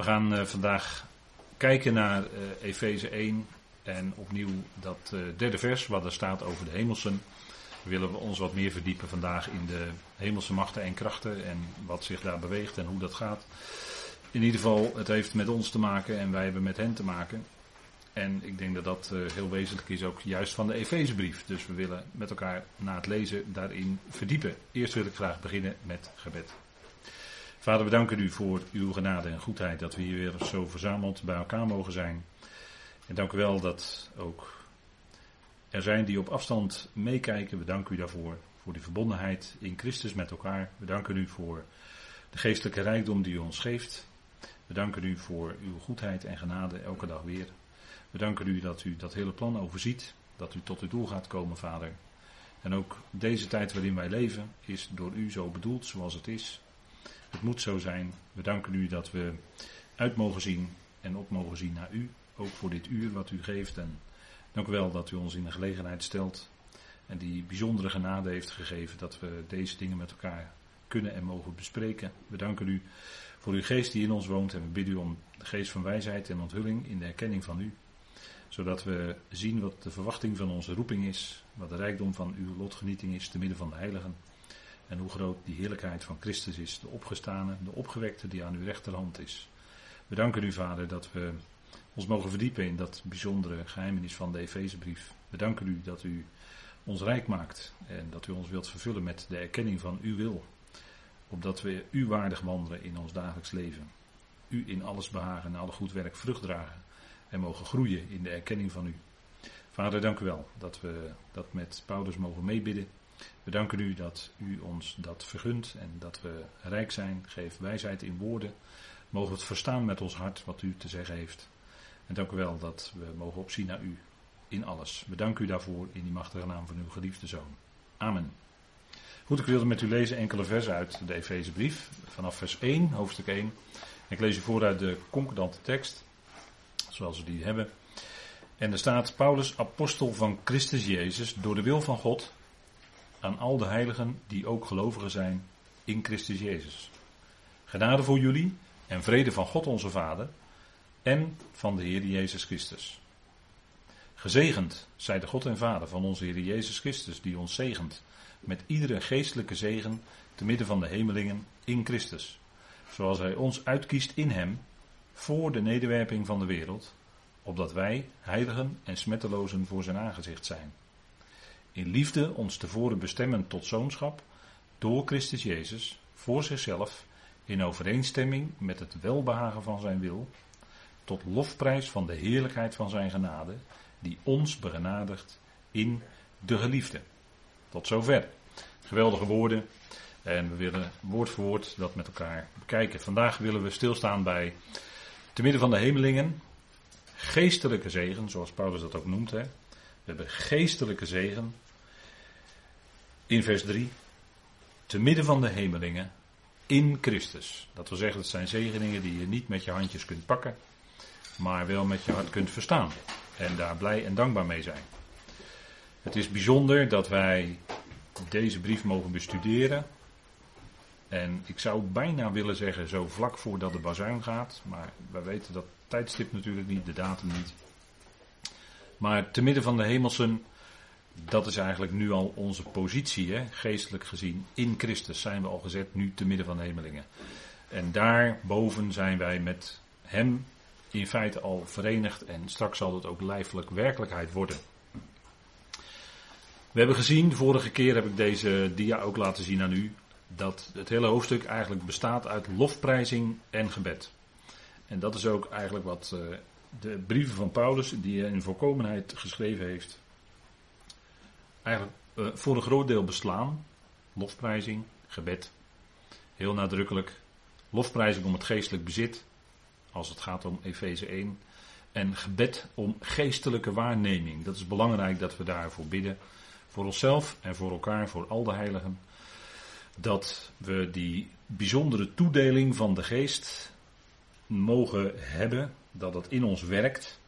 We gaan uh, vandaag kijken naar uh, Efeze 1 en opnieuw dat uh, derde vers wat er staat over de hemelsen. Willen we ons wat meer verdiepen vandaag in de hemelse machten en krachten en wat zich daar beweegt en hoe dat gaat. In ieder geval, het heeft met ons te maken en wij hebben met hen te maken. En ik denk dat dat heel wezenlijk is ook juist van de Efezebrief. Dus we willen met elkaar na het lezen daarin verdiepen. Eerst wil ik graag beginnen met gebed. Vader, we danken u voor uw genade en goedheid dat we hier weer zo verzameld bij elkaar mogen zijn. En dank u wel dat ook er zijn die op afstand meekijken. We danken u daarvoor, voor die verbondenheid in Christus met elkaar. We danken u voor de geestelijke rijkdom die u ons geeft. We danken u voor uw goedheid en genade elke dag weer. We danken u dat u dat hele plan overziet, dat u tot uw doel gaat komen, Vader. En ook deze tijd waarin wij leven is door u zo bedoeld zoals het is. Het moet zo zijn. We danken u dat we uit mogen zien en op mogen zien naar u. Ook voor dit uur wat u geeft. En dank u wel dat u ons in de gelegenheid stelt. En die bijzondere genade heeft gegeven dat we deze dingen met elkaar kunnen en mogen bespreken. We danken u voor uw geest die in ons woont. En we bidden u om de geest van wijsheid en onthulling in de erkenning van u. Zodat we zien wat de verwachting van onze roeping is. Wat de rijkdom van uw lotgenieting is te midden van de heiligen. En hoe groot die heerlijkheid van Christus is, de opgestane, de opgewekte die aan uw rechterhand is. We danken u, Vader, dat we ons mogen verdiepen in dat bijzondere geheimenis van de Efezebrief. We danken u dat u ons rijk maakt en dat u ons wilt vervullen met de erkenning van uw wil. Opdat we u waardig wandelen in ons dagelijks leven. U in alles behagen en alle goed werk vrucht dragen. En mogen groeien in de erkenning van u. Vader, dank u wel dat we dat met Paulus mogen meebidden. We danken u dat u ons dat vergunt en dat we rijk zijn. Geef wijsheid in woorden. Mogen we het verstaan met ons hart wat u te zeggen heeft. En dank u wel dat we mogen opzien naar u in alles. We danken u daarvoor in die machtige naam van uw geliefde zoon. Amen. Goed, ik wilde met u lezen enkele versen uit de Efezebrief. Vanaf vers 1, hoofdstuk 1. Ik lees u voor uit de concordante tekst, zoals we die hebben. En er staat Paulus, apostel van Christus Jezus, door de wil van God, aan al de heiligen die ook gelovigen zijn in Christus Jezus. Genade voor jullie en vrede van God onze Vader en van de Heer Jezus Christus. Gezegend zij de God en Vader van onze Heer Jezus Christus, die ons zegent met iedere geestelijke zegen te midden van de hemelingen in Christus, zoals Hij ons uitkiest in Hem voor de nederwerping van de wereld, opdat wij heiligen en smettelozen voor Zijn aangezicht zijn in liefde ons tevoren bestemmen tot zoonschap door Christus Jezus voor zichzelf in overeenstemming met het welbehagen van zijn wil, tot lofprijs van de heerlijkheid van zijn genade, die ons begenadigt in de geliefde. Tot zover. Geweldige woorden. En we willen woord voor woord dat met elkaar bekijken. Vandaag willen we stilstaan bij, te midden van de hemelingen, geestelijke zegen, zoals Paulus dat ook noemt. Hè. We hebben geestelijke zegen. In vers 3. Te midden van de hemelingen. In Christus. Dat wil zeggen, het zijn zegeningen die je niet met je handjes kunt pakken. Maar wel met je hart kunt verstaan. En daar blij en dankbaar mee zijn. Het is bijzonder dat wij deze brief mogen bestuderen. En ik zou bijna willen zeggen zo vlak voordat de bazuin gaat. Maar wij weten dat tijdstip natuurlijk niet, de datum niet. Maar te midden van de hemelsen, dat is eigenlijk nu al onze positie, hè? geestelijk gezien. In Christus zijn we al gezet, nu te midden van de hemelingen. En daarboven zijn wij met Hem in feite al verenigd en straks zal het ook lijfelijk werkelijkheid worden. We hebben gezien, de vorige keer heb ik deze dia ook laten zien aan u, dat het hele hoofdstuk eigenlijk bestaat uit lofprijzing en gebed. En dat is ook eigenlijk wat uh, de brieven van Paulus, die hij in volkomenheid geschreven heeft, eigenlijk uh, voor een groot deel beslaan. Lofprijzing, gebed. Heel nadrukkelijk. Lofprijzing om het geestelijk bezit, als het gaat om Efeze 1. En gebed om geestelijke waarneming. Dat is belangrijk dat we daarvoor bidden. Voor onszelf en voor elkaar, voor al de heiligen. Dat we die bijzondere toedeling van de geest mogen hebben dat het in ons werkt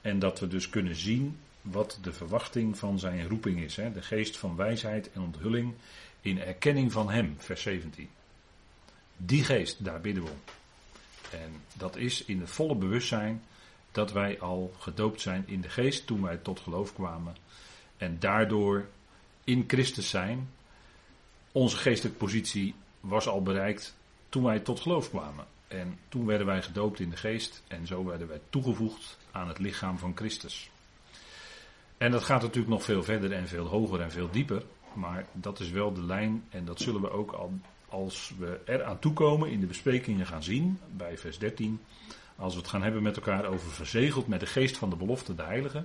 en dat we dus kunnen zien wat de verwachting van zijn roeping is. Hè? De geest van wijsheid en onthulling in erkenning van hem, vers 17. Die geest, daar bidden we om. En dat is in het volle bewustzijn dat wij al gedoopt zijn in de geest toen wij tot geloof kwamen. En daardoor in Christus zijn. Onze geestelijke positie was al bereikt toen wij tot geloof kwamen. En toen werden wij gedoopt in de geest en zo werden wij toegevoegd aan het lichaam van Christus. En dat gaat natuurlijk nog veel verder en veel hoger en veel dieper. Maar dat is wel de lijn en dat zullen we ook al als we eraan toekomen in de besprekingen gaan zien, bij vers 13. Als we het gaan hebben met elkaar over verzegeld met de geest van de belofte, de heilige.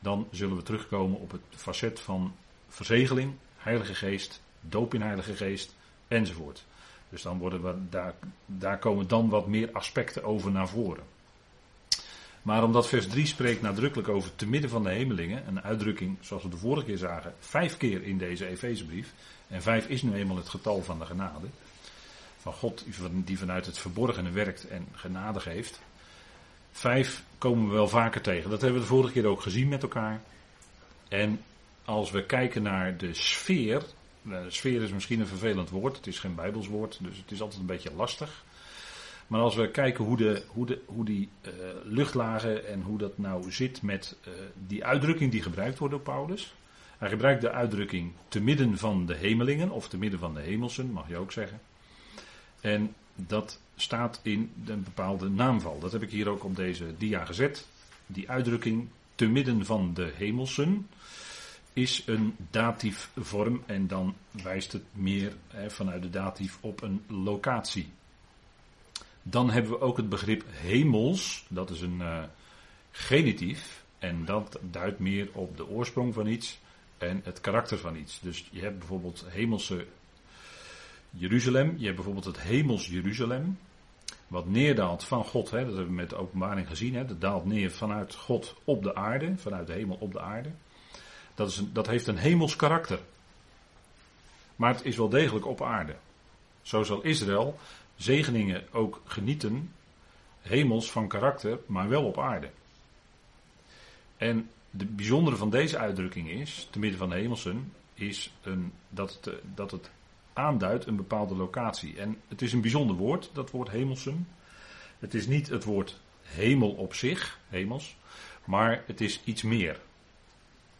Dan zullen we terugkomen op het facet van verzegeling, heilige geest, doop in heilige geest enzovoort. Dus dan worden daar, daar komen dan wat meer aspecten over naar voren. Maar omdat vers 3 spreekt nadrukkelijk over te midden van de hemelingen, een uitdrukking zoals we de vorige keer zagen, vijf keer in deze Efezebrief. En vijf is nu eenmaal het getal van de genade. Van God die vanuit het verborgene werkt en genade geeft. Vijf komen we wel vaker tegen. Dat hebben we de vorige keer ook gezien met elkaar. En als we kijken naar de sfeer. De sfeer is misschien een vervelend woord. Het is geen Bijbelswoord. Dus het is altijd een beetje lastig. Maar als we kijken hoe, de, hoe, de, hoe die uh, luchtlagen en hoe dat nou zit met uh, die uitdrukking die gebruikt wordt door Paulus. Hij gebruikt de uitdrukking te midden van de hemelingen of te midden van de hemelsen, mag je ook zeggen. En dat staat in een bepaalde naamval. Dat heb ik hier ook op deze dia gezet. Die uitdrukking te midden van de hemelsen is een datief vorm en dan wijst het meer vanuit de datief op een locatie. Dan hebben we ook het begrip hemels, dat is een uh, genitief en dat duidt meer op de oorsprong van iets en het karakter van iets. Dus je hebt bijvoorbeeld hemelse Jeruzalem, je hebt bijvoorbeeld het hemels Jeruzalem, wat neerdaalt van God, hè, dat hebben we met de openbaring gezien, hè, dat daalt neer vanuit God op de aarde, vanuit de hemel op de aarde. Dat, is een, dat heeft een hemels karakter. Maar het is wel degelijk op aarde. Zo zal Israël zegeningen ook genieten, hemels van karakter, maar wel op aarde. En de bijzondere van deze uitdrukking is, te midden van de hemelsen, is een, dat, dat het aanduidt een bepaalde locatie. En het is een bijzonder woord, dat woord hemelsen. Het is niet het woord hemel op zich, hemels, maar het is iets meer.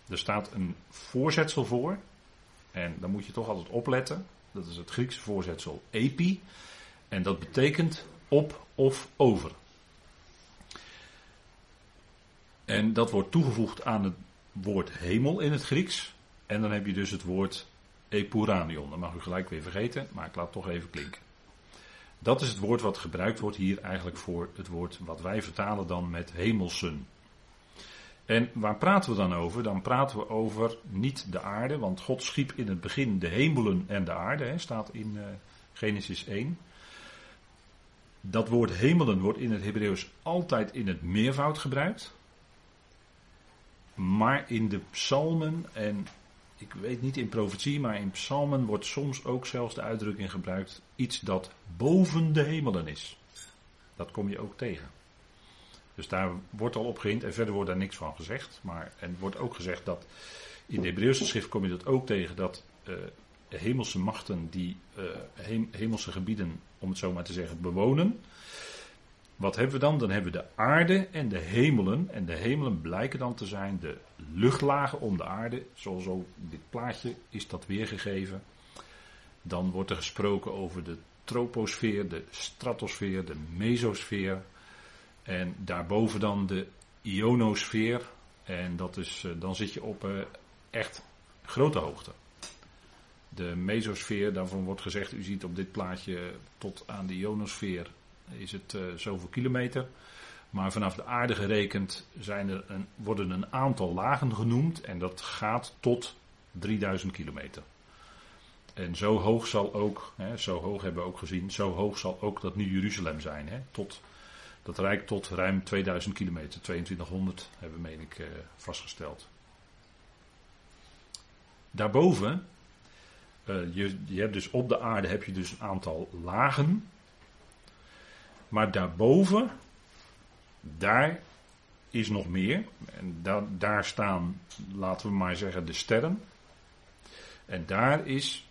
Er staat een voorzetsel voor, en dan moet je toch altijd opletten. Dat is het Griekse voorzetsel epi. En dat betekent op of over. En dat wordt toegevoegd aan het woord hemel in het Grieks. En dan heb je dus het woord epuranion. Dat mag u gelijk weer vergeten, maar ik laat het toch even klinken. Dat is het woord wat gebruikt wordt hier eigenlijk voor het woord wat wij vertalen dan met hemelsen. En waar praten we dan over? Dan praten we over niet de aarde, want God schiep in het begin de hemelen en de aarde, hè, staat in uh, Genesis 1. Dat woord hemelen wordt in het Hebreeuws altijd in het meervoud gebruikt. Maar in de psalmen en ik weet niet in profetie, maar in psalmen wordt soms ook zelfs de uitdrukking gebruikt iets dat boven de hemelen is. Dat kom je ook tegen. Dus daar wordt al op gehind en verder wordt daar niks van gezegd. Maar en wordt ook gezegd dat in de Hebreeuwse schrift kom je dat ook tegen dat uh, hemelse machten die uh, hemelse gebieden, om het zo maar te zeggen, bewonen. Wat hebben we dan? Dan hebben we de aarde en de hemelen. En de hemelen blijken dan te zijn de luchtlagen om de aarde. Zoals ook dit plaatje is dat weergegeven. Dan wordt er gesproken over de troposfeer, de stratosfeer, de mesosfeer. En daarboven dan de ionosfeer. En dat is, eh, dan zit je op uh, echt grote hoogte. De mesosfeer, daarvan wordt gezegd, u ziet op dit plaatje tot aan de ionosfeer is het uh, zoveel kilometer. Maar vanaf de aarde gerekend zijn er een, worden een aantal lagen genoemd en dat gaat tot 3000 kilometer. En zo hoog zal ook, hè, zo hoog hebben we ook gezien, zo hoog zal ook dat nu Jeruzalem zijn. Hè, tot, dat reikt tot ruim 2000 kilometer, 2200 hebben we meen ik uh, vastgesteld. Daarboven, uh, je, je hebt dus op de aarde heb je dus een aantal lagen. Maar daarboven, daar is nog meer. En daar staan, laten we maar zeggen, de sterren. En daar is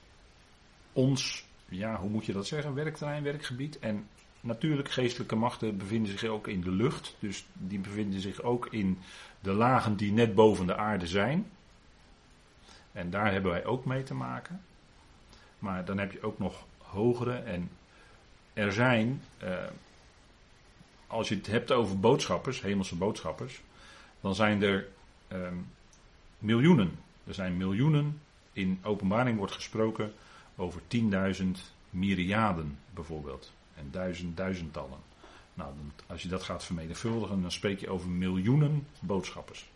ons, ja, hoe moet je dat zeggen, werkterrein, werkgebied. En natuurlijk, geestelijke machten bevinden zich ook in de lucht. Dus die bevinden zich ook in de lagen die net boven de aarde zijn. En daar hebben wij ook mee te maken. Maar dan heb je ook nog hogere. En er zijn, eh, als je het hebt over boodschappers, hemelse boodschappers, dan zijn er eh, miljoenen. Er zijn miljoenen. In openbaring wordt gesproken over 10.000 myriaden bijvoorbeeld. En duizend, duizendtallen. Nou, als je dat gaat vermenigvuldigen, dan spreek je over miljoenen boodschappers.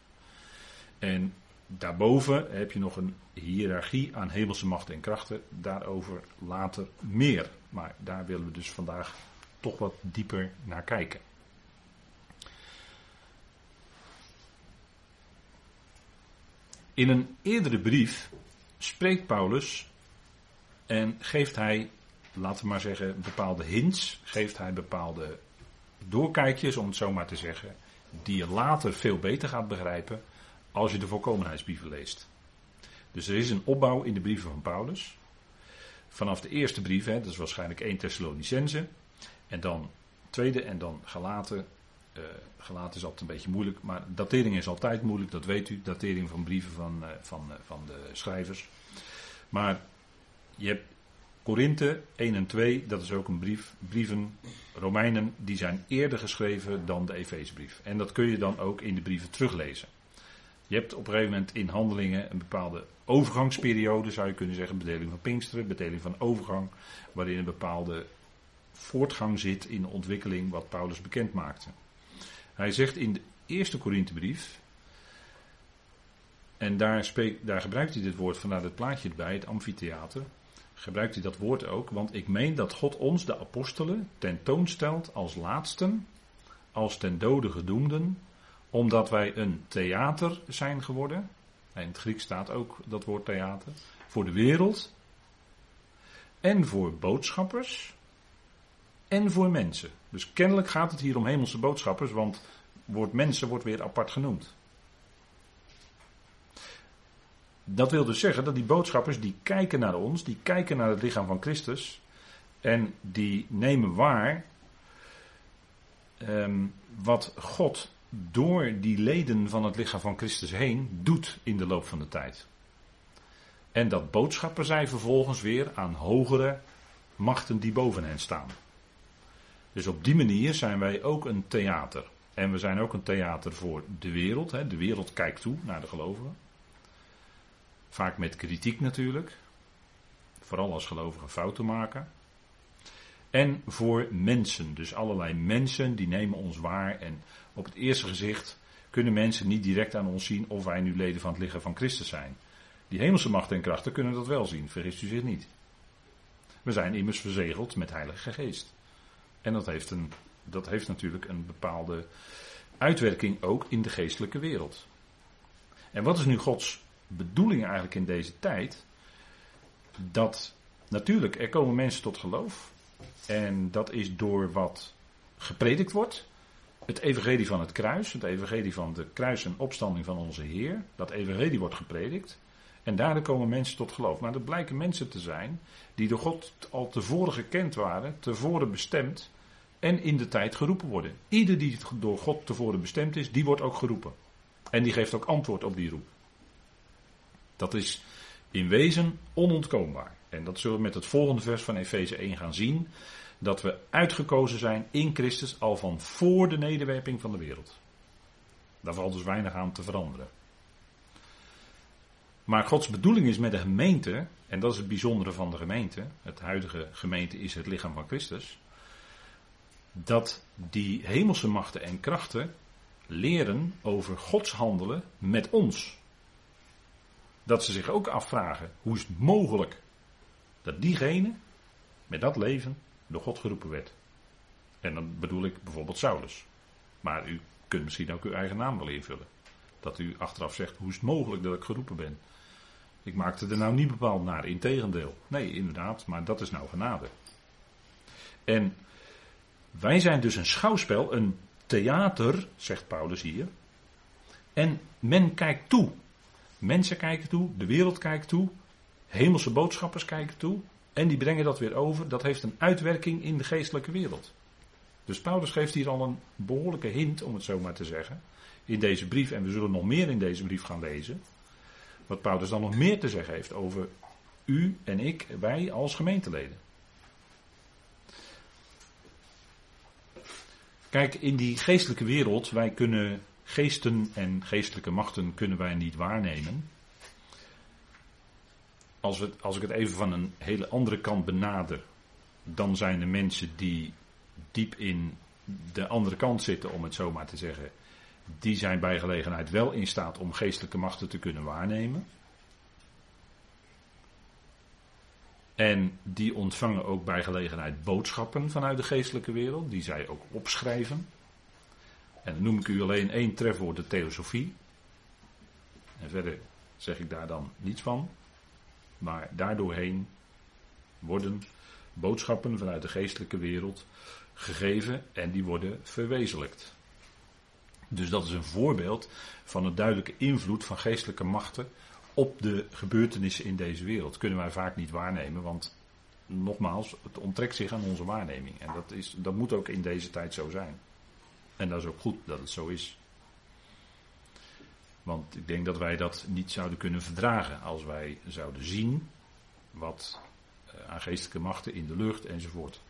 En daarboven heb je nog een hiërarchie aan hemelse machten en krachten. Daarover later meer. Maar daar willen we dus vandaag toch wat dieper naar kijken. In een eerdere brief spreekt Paulus en geeft hij, laten we maar zeggen, bepaalde hints, geeft hij bepaalde doorkijkjes, om het zo maar te zeggen, die je later veel beter gaat begrijpen als je de volkomenheidsbrieven leest. Dus er is een opbouw in de brieven van Paulus. Vanaf de eerste brief, hè, dat is waarschijnlijk 1 Thessalonicense, en dan tweede en dan Galaten. Uh, Galaten is altijd een beetje moeilijk, maar datering is altijd moeilijk, dat weet u. Datering van brieven van, uh, van, uh, van de schrijvers. Maar je hebt Korinthe 1 en 2, dat is ook een brief. Brieven, Romeinen, die zijn eerder geschreven dan de Efeesbrief. En dat kun je dan ook in de brieven teruglezen. Je hebt op een gegeven moment in handelingen een bepaalde overgangsperiode, zou je kunnen zeggen. Bedeling van Pinksteren, bedeling van overgang. Waarin een bepaalde voortgang zit in de ontwikkeling wat Paulus bekend maakte. Hij zegt in de eerste Korinthebrief, en daar, daar gebruikt hij dit woord vanuit het plaatje erbij, het amfitheater. Gebruikt hij dat woord ook, want ik meen dat God ons, de apostelen, tentoonstelt als laatsten, als ten dode gedoemden, omdat wij een theater zijn geworden. In het Grieks staat ook dat woord theater. Voor de wereld. En voor boodschappers. En voor mensen. Dus kennelijk gaat het hier om hemelse boodschappers, want woord mensen wordt weer apart genoemd. Dat wil dus zeggen dat die boodschappers die kijken naar ons, die kijken naar het lichaam van Christus en die nemen waar um, wat God door die leden van het lichaam van Christus heen doet in de loop van de tijd. En dat boodschappen zij vervolgens weer aan hogere machten die boven hen staan. Dus op die manier zijn wij ook een theater. En we zijn ook een theater voor de wereld. Hè. De wereld kijkt toe naar de gelovigen. Vaak met kritiek natuurlijk. Vooral als gelovigen fouten maken. En voor mensen. Dus allerlei mensen die nemen ons waar. En op het eerste gezicht kunnen mensen niet direct aan ons zien of wij nu leden van het lichaam van Christus zijn. Die hemelse machten en krachten kunnen dat wel zien, vergist u zich niet. We zijn immers verzegeld met Heilige Geest. En dat heeft, een, dat heeft natuurlijk een bepaalde uitwerking ook in de geestelijke wereld. En wat is nu Gods bedoeling eigenlijk in deze tijd? Dat natuurlijk, er komen mensen tot geloof. En dat is door wat gepredikt wordt. Het evangelie van het kruis, het evangelie van de kruis en opstanding van onze Heer. Dat evangelie wordt gepredikt. En daardoor komen mensen tot geloof. Maar dat blijken mensen te zijn die door God al tevoren gekend waren, tevoren bestemd en in de tijd geroepen worden. Ieder die door God tevoren bestemd is, die wordt ook geroepen. En die geeft ook antwoord op die roep. Dat is in wezen onontkoombaar. En dat zullen we met het volgende vers van Efeze 1 gaan zien. Dat we uitgekozen zijn in Christus al van voor de nederwerping van de wereld. Daar valt dus weinig aan te veranderen. Maar Gods bedoeling is met de gemeente, en dat is het bijzondere van de gemeente, het huidige gemeente is het lichaam van Christus, dat die hemelse machten en krachten leren over Gods handelen met ons. Dat ze zich ook afvragen, hoe is het mogelijk dat diegene met dat leven door God geroepen werd. En dan bedoel ik bijvoorbeeld Saulus. Maar u kunt misschien ook uw eigen naam wel invullen. Dat u achteraf zegt, hoe is het mogelijk dat ik geroepen ben? Ik maakte er nou niet bepaald naar, integendeel. Nee, inderdaad, maar dat is nou genade. En wij zijn dus een schouwspel, een theater, zegt Paulus hier. En men kijkt toe. Mensen kijken toe, de wereld kijkt toe, hemelse boodschappers kijken toe. En die brengen dat weer over. Dat heeft een uitwerking in de geestelijke wereld. Dus Paulus geeft hier al een behoorlijke hint, om het zo maar te zeggen, in deze brief. En we zullen nog meer in deze brief gaan lezen. Wat Paulus dan nog meer te zeggen heeft over u en ik, wij als gemeenteleden. Kijk, in die geestelijke wereld, wij kunnen geesten en geestelijke machten kunnen wij niet waarnemen. Als, we, als ik het even van een hele andere kant benader, dan zijn er mensen die diep in de andere kant zitten, om het zo maar te zeggen. Die zijn bij gelegenheid wel in staat om geestelijke machten te kunnen waarnemen. En die ontvangen ook bij gelegenheid boodschappen vanuit de geestelijke wereld, die zij ook opschrijven. En dan noem ik u alleen één trefwoord, de theosofie. En verder zeg ik daar dan niets van. Maar daardoorheen worden boodschappen vanuit de geestelijke wereld gegeven en die worden verwezenlijkt. Dus dat is een voorbeeld van een duidelijke invloed van geestelijke machten op de gebeurtenissen in deze wereld. Kunnen wij vaak niet waarnemen, want nogmaals, het onttrekt zich aan onze waarneming. En dat, is, dat moet ook in deze tijd zo zijn. En dat is ook goed dat het zo is. Want ik denk dat wij dat niet zouden kunnen verdragen als wij zouden zien wat eh, aan geestelijke machten in de lucht enzovoort.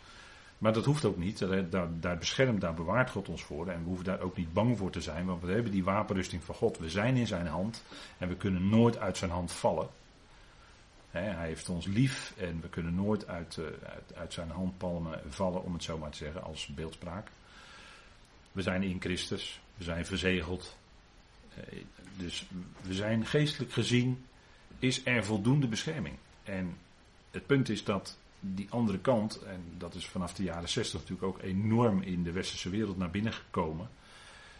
Maar dat hoeft ook niet. Daar, daar, beschermt, daar bewaart God ons voor. En we hoeven daar ook niet bang voor te zijn. Want we hebben die wapenrusting van God. We zijn in zijn hand. En we kunnen nooit uit zijn hand vallen. hij heeft ons lief. En we kunnen nooit uh, uit, uit zijn handpalmen vallen. Om het zo maar te zeggen. Als beeldspraak. We zijn in Christus. We zijn verzegeld. Eh, dus we zijn geestelijk gezien. Is er voldoende bescherming. En het punt is dat die andere kant, en dat is vanaf de jaren 60 natuurlijk ook enorm in de westerse wereld naar binnen gekomen,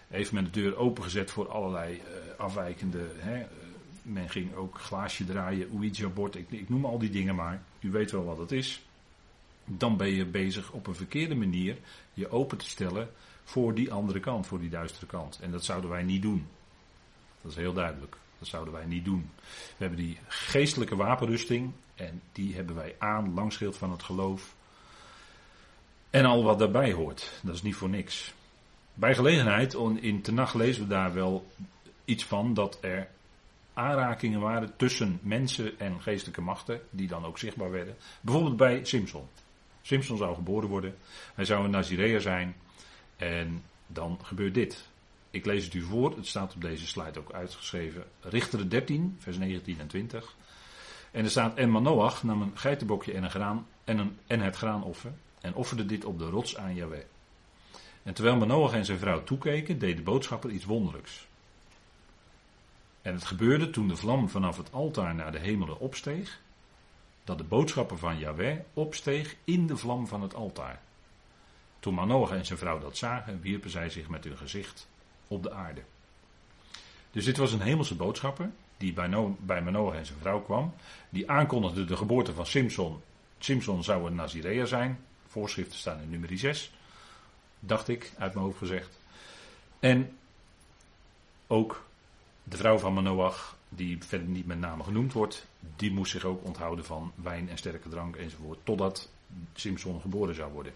heeft men de deur opengezet voor allerlei uh, afwijkende. Hè, uh, men ging ook glaasje draaien, Ouija-bord, ik, ik, noem al die dingen maar. U weet wel wat het is. Dan ben je bezig op een verkeerde manier je open te stellen voor die andere kant, voor die duistere kant. En dat zouden wij niet doen. Dat is heel duidelijk. Dat zouden wij niet doen. We hebben die geestelijke wapenrusting. En die hebben wij aan, langschild van het geloof. En al wat daarbij hoort. Dat is niet voor niks. Bij gelegenheid, in Tenach lezen we daar wel iets van dat er aanrakingen waren tussen mensen en geestelijke machten, die dan ook zichtbaar werden. Bijvoorbeeld bij Simpson. Simpson zou geboren worden, hij zou een Nazireër zijn en dan gebeurt dit. Ik lees het u voor, het staat op deze slide ook uitgeschreven. Richter 13, vers 19 en 20. En er staat, en Manoach nam een geitenbokje en, een graan, en, een, en het graanoffer en offerde dit op de rots aan Yahweh. En terwijl Manoach en zijn vrouw toekeken, deed de boodschapper iets wonderlijks. En het gebeurde toen de vlam vanaf het altaar naar de hemelen opsteeg, dat de boodschapper van Yahweh opsteeg in de vlam van het altaar. Toen Manoach en zijn vrouw dat zagen, wierpen zij zich met hun gezicht op de aarde. Dus dit was een hemelse boodschapper die bij, no bij Manoach en zijn vrouw kwam. Die aankondigde de geboorte van Simson. Simson zou een Nazireër zijn. Voorschriften staan in nummer 6. Dacht ik, uit mijn hoofd gezegd. En ook de vrouw van Manoach, die verder niet met name genoemd wordt, die moest zich ook onthouden van wijn en sterke drank enzovoort, totdat Simson geboren zou worden.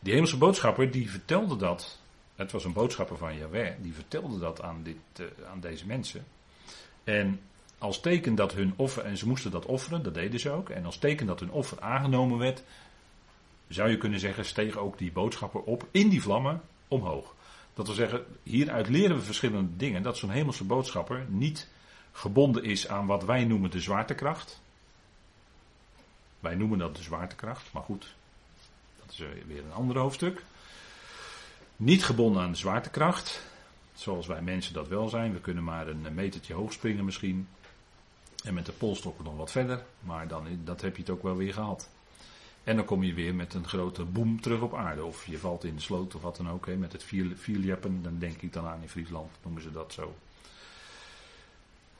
Die hemelse boodschapper die vertelde dat het was een boodschapper van Yahweh, die vertelde dat aan, dit, uh, aan deze mensen. En als teken dat hun offer, en ze moesten dat offeren, dat deden ze ook. En als teken dat hun offer aangenomen werd, zou je kunnen zeggen, steeg ook die boodschapper op in die vlammen omhoog. Dat wil zeggen, hieruit leren we verschillende dingen. Dat zo'n hemelse boodschapper niet gebonden is aan wat wij noemen de zwaartekracht. Wij noemen dat de zwaartekracht, maar goed, dat is weer een ander hoofdstuk. Niet gebonden aan de zwaartekracht, zoals wij mensen dat wel zijn. We kunnen maar een metertje hoog springen misschien. En met de polstokken nog wat verder, maar dan dat heb je het ook wel weer gehad. En dan kom je weer met een grote boom terug op aarde. Of je valt in de sloot of wat dan ook. Hè, met het vierjeppen, dan denk ik dan aan in Friesland, noemen ze dat zo.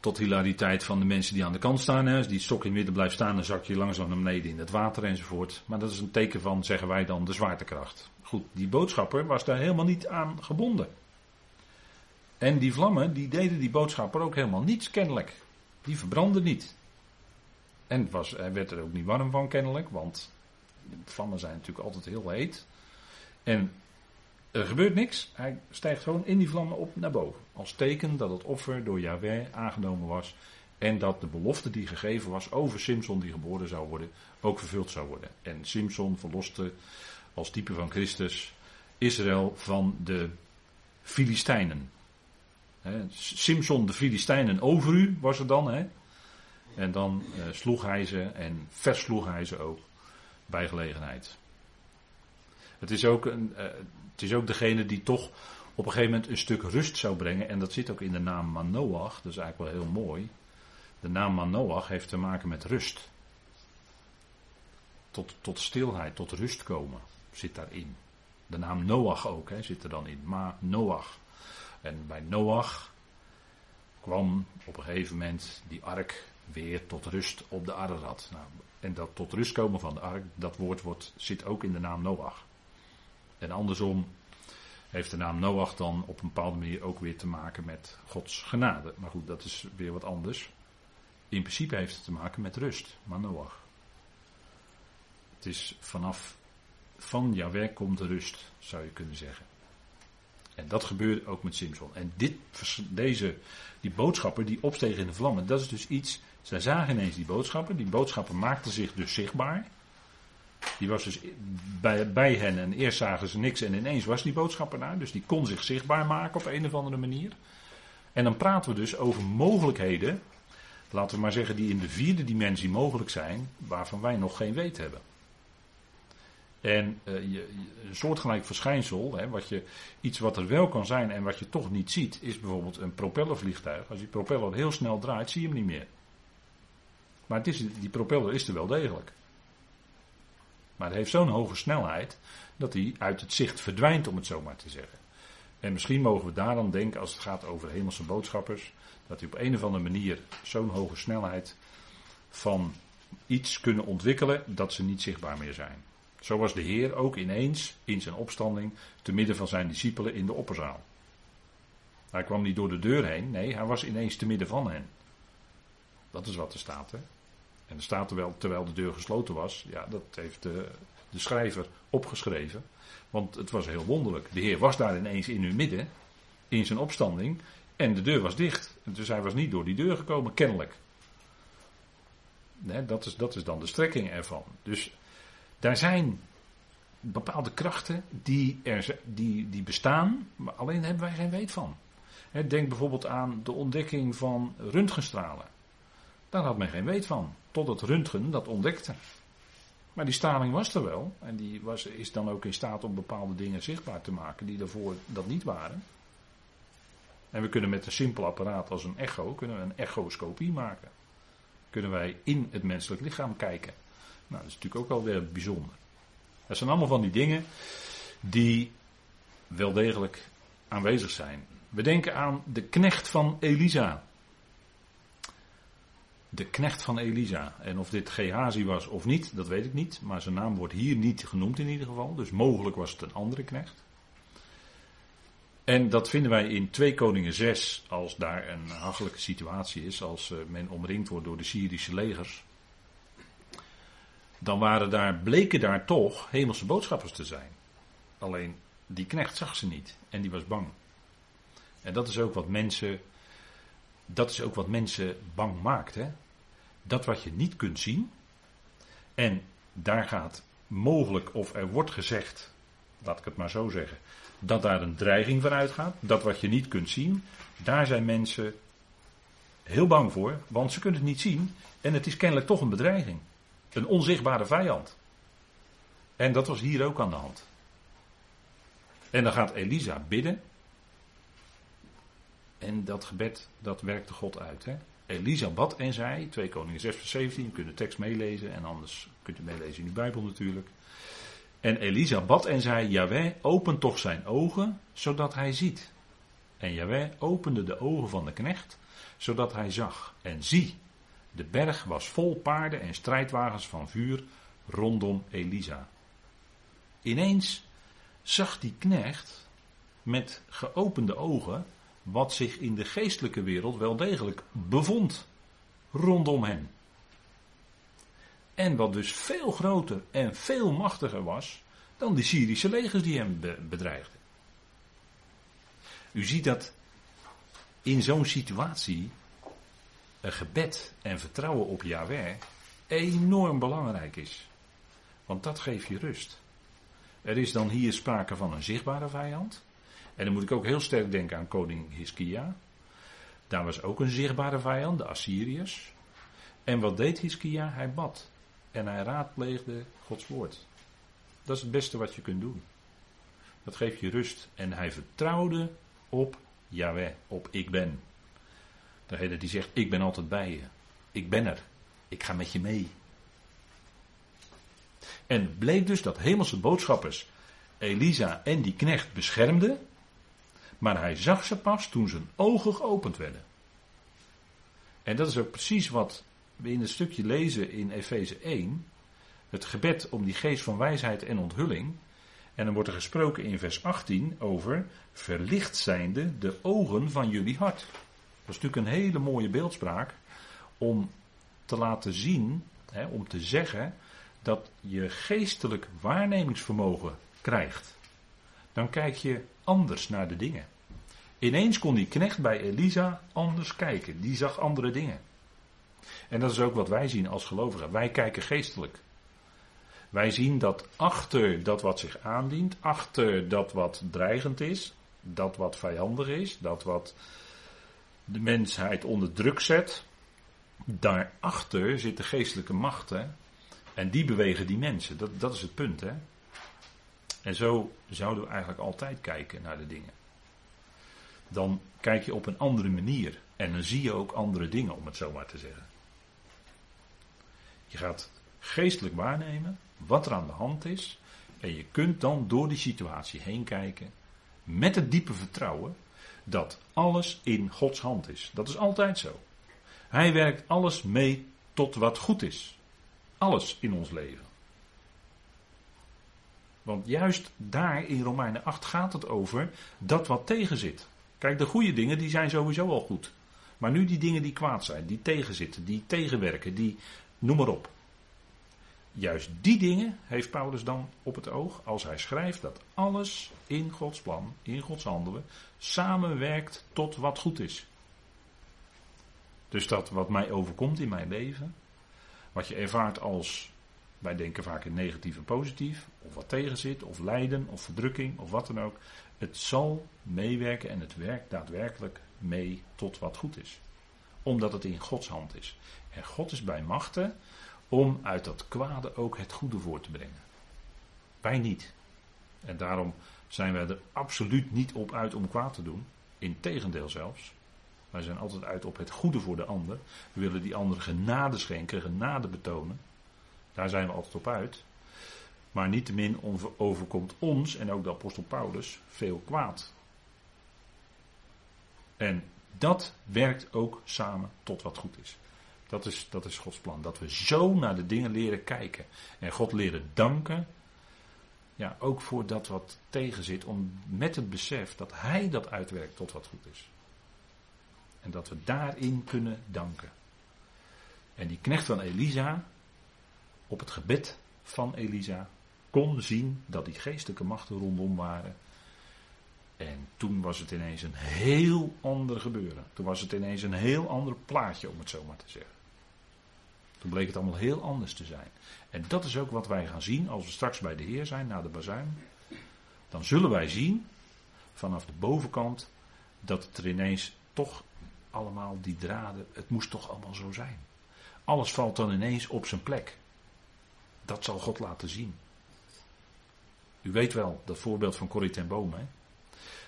Tot hilariteit van de mensen die aan de kant staan. Hè. Als die stok in het midden blijft staan, dan zak je langzaam naar beneden in het water enzovoort. Maar dat is een teken van, zeggen wij dan, de zwaartekracht. Goed, die boodschapper was daar helemaal niet aan gebonden. En die vlammen, die deden die boodschapper ook helemaal niets kennelijk. Die verbrandden niet. En was, hij werd er ook niet warm van kennelijk, want vlammen zijn natuurlijk altijd heel heet. En er gebeurt niks. Hij stijgt gewoon in die vlammen op naar boven. Als teken dat het offer door Yahweh aangenomen was. En dat de belofte die gegeven was over Simson die geboren zou worden, ook vervuld zou worden. En Simson verloste als type van Christus Israël van de Filistijnen. Simson de Filistijnen over u was er dan. Hè? En dan uh, sloeg hij ze en versloeg hij ze ook bij gelegenheid. Het is ook, een, uh, het is ook degene die toch op een gegeven moment een stuk rust zou brengen. En dat zit ook in de naam Manoach. Dat is eigenlijk wel heel mooi. De naam Manoach heeft te maken met rust. Tot, tot stilheid, tot rust komen zit daarin. De naam Noach ook hè, zit er dan in. Maar Noach. En bij Noach kwam op een gegeven moment die ark weer tot rust op de Ararat. Nou, en dat tot rust komen van de ark, dat woord wordt, zit ook in de naam Noach. En andersom heeft de naam Noach dan op een bepaalde manier ook weer te maken met Gods genade. Maar goed, dat is weer wat anders. In principe heeft het te maken met rust, maar Noach. Het is vanaf van Yahweh komt de rust, zou je kunnen zeggen. En dat gebeurde ook met Simpson. En dit, deze, die boodschapper die opsteeg in de vlammen, dat is dus iets. Zij zagen ineens die boodschapper. Die boodschapper maakte zich dus zichtbaar. Die was dus bij, hen en eerst zagen ze niks en ineens was die boodschapper daar. Dus die kon zich zichtbaar maken op een of andere manier. En dan praten we dus over mogelijkheden, laten we maar zeggen, die in de vierde dimensie mogelijk zijn, waarvan wij nog geen weet hebben. En je, een soortgelijk verschijnsel, hè, wat je, iets wat er wel kan zijn en wat je toch niet ziet, is bijvoorbeeld een propellervliegtuig. Als die propeller heel snel draait, zie je hem niet meer. Maar het is, die propeller is er wel degelijk. Maar het heeft zo'n hoge snelheid dat hij uit het zicht verdwijnt, om het zo maar te zeggen. En misschien mogen we daar dan denken, als het gaat over hemelse boodschappers, dat die op een of andere manier zo'n hoge snelheid van iets kunnen ontwikkelen dat ze niet zichtbaar meer zijn. Zo was de Heer ook ineens in zijn opstanding te midden van zijn discipelen in de opperzaal. Hij kwam niet door de deur heen, nee, hij was ineens te midden van hen. Dat is wat er staat. Hè? En er staat terwijl, terwijl de deur gesloten was, ja, dat heeft de, de schrijver opgeschreven. Want het was heel wonderlijk. De Heer was daar ineens in hun midden, in zijn opstanding, en de deur was dicht. Dus hij was niet door die deur gekomen, kennelijk. Dat, is, dat is dan de strekking ervan. Dus daar zijn bepaalde krachten die, er, die, die bestaan, maar alleen hebben wij geen weet van. Denk bijvoorbeeld aan de ontdekking van röntgenstralen. Daar had men geen weet van, totdat röntgen dat ontdekte. Maar die straling was er wel en die was, is dan ook in staat om bepaalde dingen zichtbaar te maken die daarvoor dat niet waren. En we kunnen met een simpel apparaat als een echo, kunnen een echoscopie maken. Kunnen wij in het menselijk lichaam kijken. Nou, dat is natuurlijk ook wel weer bijzonder. Dat zijn allemaal van die dingen die wel degelijk aanwezig zijn. We denken aan de knecht van Elisa. De knecht van Elisa. En of dit Gehazi was of niet, dat weet ik niet. Maar zijn naam wordt hier niet genoemd in ieder geval. Dus mogelijk was het een andere knecht. En dat vinden wij in 2 Koningen 6, als daar een hachelijke situatie is, als eh, men omringd wordt door de Syrische legers dan waren daar, bleken daar toch hemelse boodschappers te zijn. Alleen die knecht zag ze niet en die was bang. En dat is ook wat mensen, dat is ook wat mensen bang maakt. Hè? Dat wat je niet kunt zien. En daar gaat mogelijk, of er wordt gezegd, laat ik het maar zo zeggen, dat daar een dreiging van uitgaat. Dat wat je niet kunt zien, daar zijn mensen heel bang voor, want ze kunnen het niet zien en het is kennelijk toch een bedreiging. Een onzichtbare vijand. En dat was hier ook aan de hand. En dan gaat Elisa bidden. En dat gebed, dat werkte God uit. Hè? Elisa bad en zei, 2 Koningen 6 vers 17, je kunt de tekst meelezen en anders kunt u meelezen in uw Bijbel natuurlijk. En Elisa bad en zei, Jaweh, open toch zijn ogen, zodat hij ziet. En Jaweh opende de ogen van de knecht, zodat hij zag. En zie, de berg was vol paarden en strijdwagens van vuur rondom Elisa. Ineens zag die knecht met geopende ogen wat zich in de geestelijke wereld wel degelijk bevond rondom hem. En wat dus veel groter en veel machtiger was dan die Syrische legers die hem bedreigden. U ziet dat in zo'n situatie een gebed en vertrouwen op Yahweh enorm belangrijk is. Want dat geeft je rust. Er is dan hier sprake van een zichtbare vijand. En dan moet ik ook heel sterk denken aan koning Hiskia. Daar was ook een zichtbare vijand, de Assyriërs. En wat deed Hiskia? Hij bad. En hij raadpleegde Gods woord. Dat is het beste wat je kunt doen. Dat geeft je rust. En hij vertrouwde op Yahweh, op ik ben. Degene die zegt, ik ben altijd bij je. Ik ben er. Ik ga met je mee. En bleek dus dat hemelse boodschappers Elisa en die knecht beschermden. Maar hij zag ze pas toen zijn ogen geopend werden. En dat is ook precies wat we in het stukje lezen in Efeze 1. Het gebed om die geest van wijsheid en onthulling. En dan wordt er gesproken in vers 18 over verlicht zijnde de ogen van jullie hart. Dat is natuurlijk een hele mooie beeldspraak om te laten zien, hè, om te zeggen dat je geestelijk waarnemingsvermogen krijgt. Dan kijk je anders naar de dingen. Ineens kon die knecht bij Elisa anders kijken. Die zag andere dingen. En dat is ook wat wij zien als gelovigen. Wij kijken geestelijk. Wij zien dat achter dat wat zich aandient, achter dat wat dreigend is, dat wat vijandig is, dat wat de mensheid onder druk zet, daarachter zitten geestelijke machten en die bewegen die mensen. Dat, dat is het punt. Hè? En zo zouden we eigenlijk altijd kijken naar de dingen. Dan kijk je op een andere manier en dan zie je ook andere dingen, om het zo maar te zeggen. Je gaat geestelijk waarnemen wat er aan de hand is. En je kunt dan door die situatie heen kijken. Met het diepe vertrouwen dat alles in Gods hand is. Dat is altijd zo. Hij werkt alles mee tot wat goed is. Alles in ons leven. Want juist daar in Romeinen 8 gaat het over dat wat tegen zit. Kijk, de goede dingen die zijn sowieso al goed. Maar nu die dingen die kwaad zijn, die tegenzitten, die tegenwerken, die noem maar op. Juist die dingen heeft Paulus dan op het oog als hij schrijft dat alles in Gods plan, in Gods handelen, samenwerkt tot wat goed is. Dus dat wat mij overkomt in mijn leven, wat je ervaart als, wij denken vaak in negatief en positief, of wat tegenzit, of lijden, of verdrukking, of wat dan ook, het zal meewerken en het werkt daadwerkelijk mee tot wat goed is. Omdat het in Gods hand is. En God is bij machten om uit dat kwade ook het goede voor te brengen. Wij niet. En daarom zijn wij er absoluut niet op uit om kwaad te doen. Integendeel zelfs. Wij zijn altijd uit op het goede voor de ander. We willen die ander genade schenken, genade betonen. Daar zijn we altijd op uit. Maar niettemin overkomt ons en ook de apostel Paulus veel kwaad. En dat werkt ook samen tot wat goed is. Dat is, dat is Gods plan. Dat we zo naar de dingen leren kijken. En God leren danken. Ja, ook voor dat wat tegen zit. Om met het besef dat Hij dat uitwerkt tot wat goed is. En dat we daarin kunnen danken. En die knecht van Elisa, op het gebed van Elisa, kon zien dat die geestelijke machten rondom waren. En toen was het ineens een heel ander gebeuren. Toen was het ineens een heel ander plaatje, om het zo maar te zeggen. Toen bleek het allemaal heel anders te zijn. En dat is ook wat wij gaan zien als we straks bij de Heer zijn, na de bazuin. Dan zullen wij zien, vanaf de bovenkant, dat het er ineens toch allemaal die draden, het moest toch allemaal zo zijn. Alles valt dan ineens op zijn plek. Dat zal God laten zien. U weet wel, dat voorbeeld van Corrie ten Boom. Hè?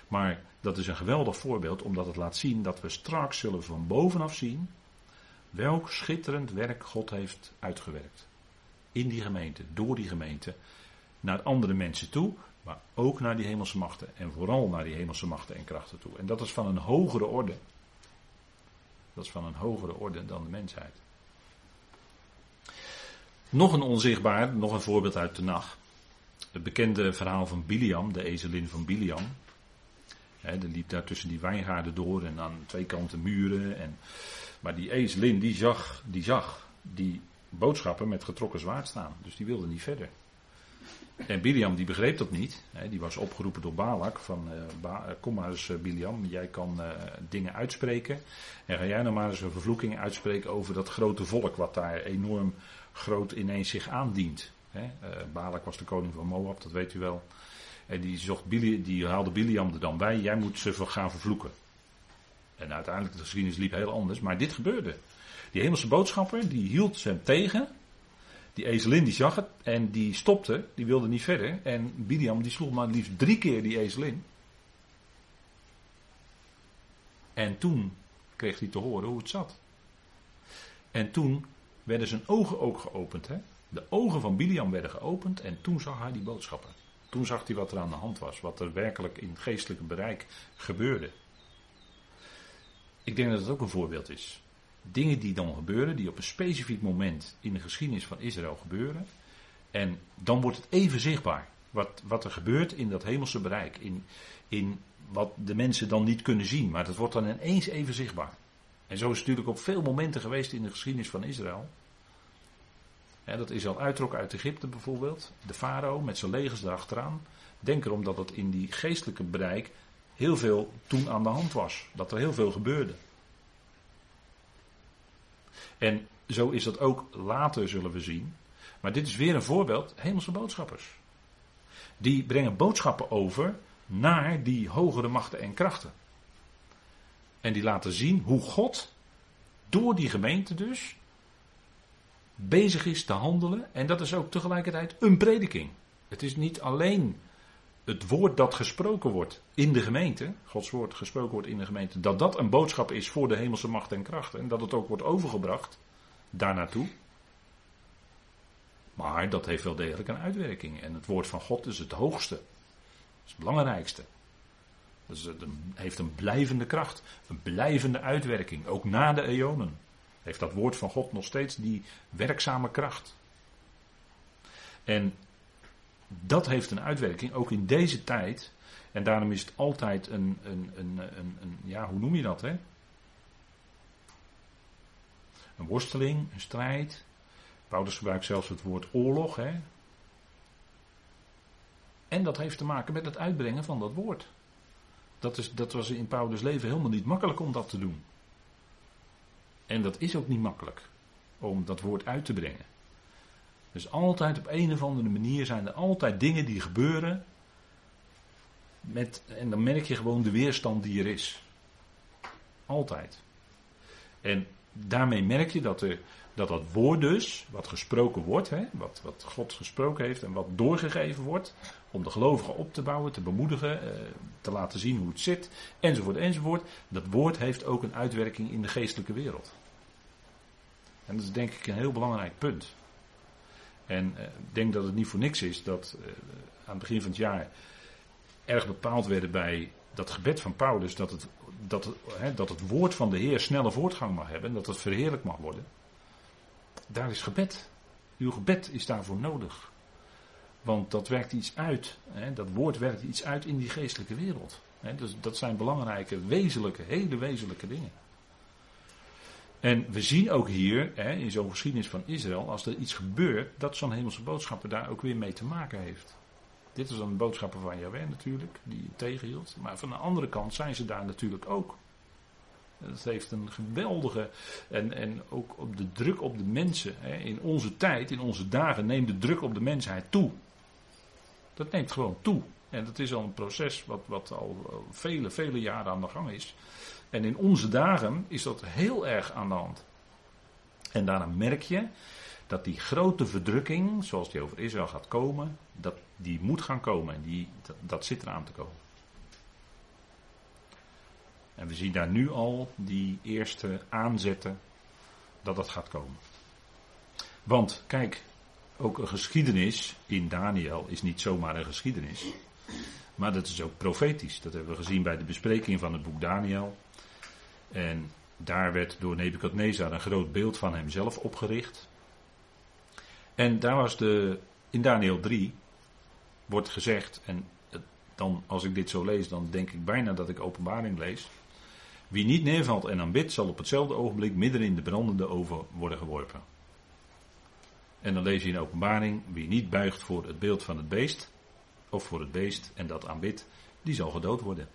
Maar dat is een geweldig voorbeeld, omdat het laat zien dat we straks zullen van bovenaf zien welk schitterend werk God heeft uitgewerkt. In die gemeente, door die gemeente, naar andere mensen toe, maar ook naar die hemelse machten. En vooral naar die hemelse machten en krachten toe. En dat is van een hogere orde. Dat is van een hogere orde dan de mensheid. Nog een onzichtbaar, nog een voorbeeld uit de nacht. Het bekende verhaal van Biliam, de ezelin van Biliam. He, er liep daar tussen die wijngaarden door en aan twee kanten muren. En, maar die ezelin die zag, die zag die boodschappen met getrokken zwaard staan. Dus die wilde niet verder. En Biliam die begreep dat niet. Hè, die was opgeroepen door Balak van eh, eh, kom maar eens uh, Biliam, jij kan dingen uitspreken. En ga jij nou maar eens een vervloeking uitspreken over dat grote volk wat daar enorm groot ineens zich aandient. Hè. Balak was de koning van Moab, dat weet u wel. En die, zocht Biliam, die haalde Biliam er dan bij, jij moet ze gaan vervloeken. En uiteindelijk, de geschiedenis liep heel anders, maar dit gebeurde. Die hemelse boodschapper, die hield ze tegen. Die ezelin die zag het en die stopte, die wilde niet verder. En Biliam die sloeg maar liefst drie keer die ezelin. En toen kreeg hij te horen hoe het zat. En toen werden zijn ogen ook geopend. Hè? De ogen van Biliam werden geopend en toen zag hij die boodschappen. Toen zag hij wat er aan de hand was, wat er werkelijk in geestelijke bereik gebeurde. Ik denk dat het ook een voorbeeld is. Dingen die dan gebeuren, die op een specifiek moment in de geschiedenis van Israël gebeuren. En dan wordt het even zichtbaar wat, wat er gebeurt in dat hemelse bereik. In, in wat de mensen dan niet kunnen zien, maar dat wordt dan ineens even zichtbaar. En zo is het natuurlijk op veel momenten geweest in de geschiedenis van Israël. Dat Israël uittrok uit Egypte bijvoorbeeld. De farao met zijn legers erachteraan. Denk erom dat het in die geestelijke bereik heel veel toen aan de hand was. Dat er heel veel gebeurde. En zo is dat ook later, zullen we zien. Maar dit is weer een voorbeeld, hemelse boodschappers. Die brengen boodschappen over naar die hogere machten en krachten. En die laten zien hoe God door die gemeente dus bezig is te handelen. En dat is ook tegelijkertijd een prediking. Het is niet alleen het woord dat gesproken wordt in de gemeente, Gods woord gesproken wordt in de gemeente, dat dat een boodschap is voor de hemelse macht en kracht. En dat het ook wordt overgebracht daar naartoe. Maar dat heeft wel degelijk een uitwerking. En het woord van God is het hoogste. Dat is het belangrijkste. Dus het heeft een blijvende kracht, een blijvende uitwerking. Ook na de eonen heeft dat woord van God nog steeds die werkzame kracht. En dat heeft een uitwerking, ook in deze tijd. En daarom is het altijd een, een, een, een, een ja, hoe noem je dat, hè? Een worsteling, een strijd. Paulus gebruikt zelfs het woord oorlog, hè? En dat heeft te maken met het uitbrengen van dat woord. Dat, is, dat was in Paulus' leven helemaal niet makkelijk om dat te doen. En dat is ook niet makkelijk om dat woord uit te brengen. Dus altijd op een of andere manier zijn er altijd dingen die gebeuren. Met, en dan merk je gewoon de weerstand die er is. Altijd. En daarmee merk je dat, er, dat dat woord dus, wat gesproken wordt, hè, wat, wat God gesproken heeft en wat doorgegeven wordt, om de gelovigen op te bouwen, te bemoedigen, eh, te laten zien hoe het zit, enzovoort, enzovoort. Dat woord heeft ook een uitwerking in de geestelijke wereld. En dat is denk ik een heel belangrijk punt. En eh, ik denk dat het niet voor niks is dat eh, aan het begin van het jaar erg bepaald werden bij dat gebed van Paulus dat het, dat, hè, dat het woord van de Heer snelle voortgang mag hebben, dat het verheerlijk mag worden. Daar is gebed. Uw gebed is daarvoor nodig. Want dat werkt iets uit. Hè, dat woord werkt iets uit in die geestelijke wereld. Hè, dus dat zijn belangrijke, wezenlijke, hele wezenlijke dingen. En we zien ook hier, hè, in zo'n geschiedenis van Israël, als er iets gebeurt, dat zo'n hemelse boodschapper daar ook weer mee te maken heeft. Dit is een boodschapper van Yahweh natuurlijk, die tegenhield. Maar van de andere kant zijn ze daar natuurlijk ook. Dat heeft een geweldige. En, en ook op de druk op de mensen. Hè, in onze tijd, in onze dagen, neemt de druk op de mensheid toe. Dat neemt gewoon toe. En dat is al een proces wat, wat al vele, vele jaren aan de gang is. En in onze dagen is dat heel erg aan de hand. En daarna merk je dat die grote verdrukking, zoals die over Israël gaat komen, dat die moet gaan komen. En die, dat, dat zit eraan te komen. En we zien daar nu al die eerste aanzetten dat dat gaat komen. Want kijk, ook een geschiedenis in Daniel is niet zomaar een geschiedenis. Maar dat is ook profetisch. Dat hebben we gezien bij de bespreking van het boek Daniel. En daar werd door Nebukadnezar een groot beeld van hemzelf opgericht. En daar was de, in Daniel 3 wordt gezegd, en dan als ik dit zo lees, dan denk ik bijna dat ik openbaring lees. Wie niet neervalt en aanbidt, zal op hetzelfde ogenblik midden in de brandende oven worden geworpen. En dan lees je in openbaring, wie niet buigt voor het beeld van het beest, of voor het beest en dat aanbidt, die zal gedood worden.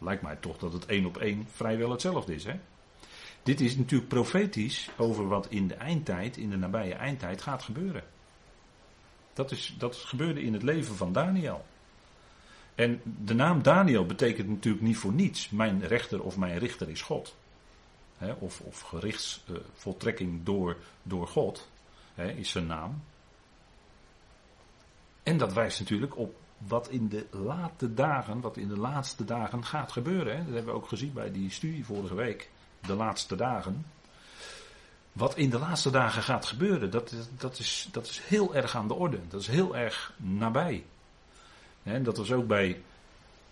Lijkt mij toch dat het één op één vrijwel hetzelfde is. Hè? Dit is natuurlijk profetisch over wat in de eindtijd, in de nabije eindtijd gaat gebeuren. Dat, is, dat gebeurde in het leven van Daniel. En de naam Daniel betekent natuurlijk niet voor niets. Mijn rechter of mijn richter is God. of, of gerichtsvoltrekking door, door God is zijn naam. En dat wijst natuurlijk op wat in de late dagen, wat in de laatste dagen gaat gebeuren. Dat hebben we ook gezien bij die studie vorige week. De laatste dagen. Wat in de laatste dagen gaat gebeuren, dat, dat, is, dat is heel erg aan de orde. Dat is heel erg nabij. En dat was ook bij.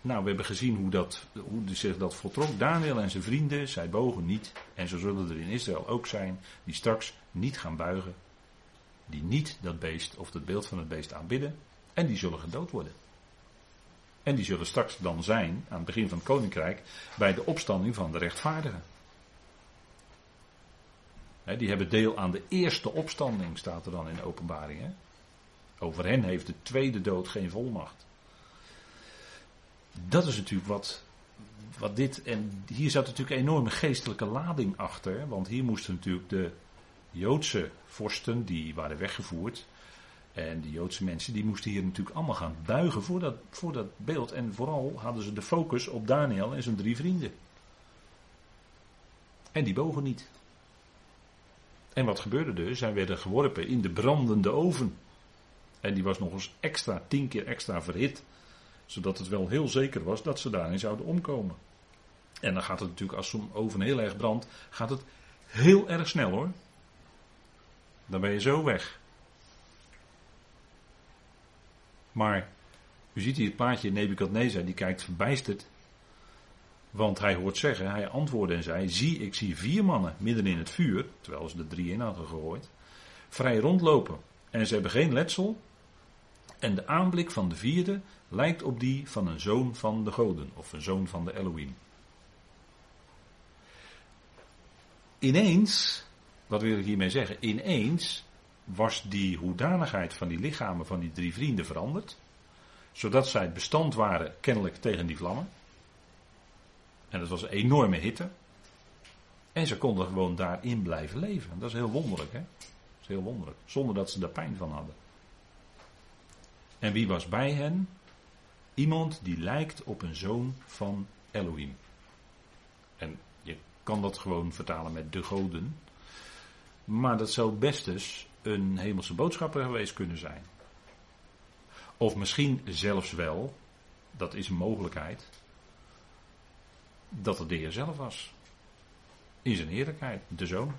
Nou, we hebben gezien hoe, dat, hoe zich dat voltrok. Daniel en zijn vrienden, zij bogen niet. En zo zullen er in Israël ook zijn, die straks niet gaan buigen. Die niet dat beest of het beeld van het beest aanbidden. En die zullen gedood worden. En die zullen straks dan zijn, aan het begin van het koninkrijk, bij de opstanding van de rechtvaardigen. die hebben deel aan de eerste opstanding, staat er dan in de openbaring. Over hen heeft de tweede dood geen volmacht. Dat is natuurlijk wat, wat dit. En hier zat natuurlijk een enorme geestelijke lading achter. Want hier moesten natuurlijk de Joodse vorsten, die waren weggevoerd. En die Joodse mensen die moesten hier natuurlijk allemaal gaan buigen voor dat, voor dat beeld. En vooral hadden ze de focus op Daniel en zijn drie vrienden. En die bogen niet. En wat gebeurde dus? Zij werden geworpen in de brandende oven. En die was nog eens extra, tien keer extra verhit. Zodat het wel heel zeker was dat ze daarin zouden omkomen. En dan gaat het natuurlijk, als zo'n oven heel erg brandt, gaat het heel erg snel hoor. Dan ben je zo weg. Maar u ziet hier het paardje Nebukadnezar, die kijkt verbijsterd. Want hij hoort zeggen, hij antwoordde en zei: Zie, ik zie vier mannen midden in het vuur, terwijl ze er drie in hadden gegooid, vrij rondlopen. En ze hebben geen letsel. En de aanblik van de vierde lijkt op die van een zoon van de goden, of een zoon van de Elohim. Ineens, wat wil ik hiermee zeggen? Ineens was die hoedanigheid van die lichamen van die drie vrienden veranderd. Zodat zij bestand waren kennelijk tegen die vlammen. En dat was een enorme hitte. En ze konden gewoon daarin blijven leven. Dat is heel wonderlijk, hè? Dat is heel wonderlijk. Zonder dat ze er pijn van hadden. En wie was bij hen? Iemand die lijkt op een zoon van Elohim. En je kan dat gewoon vertalen met de goden. Maar dat zou best dus een hemelse boodschapper geweest kunnen zijn. Of misschien zelfs wel, dat is een mogelijkheid, dat het de Heer zelf was. In zijn heerlijkheid, de zoon.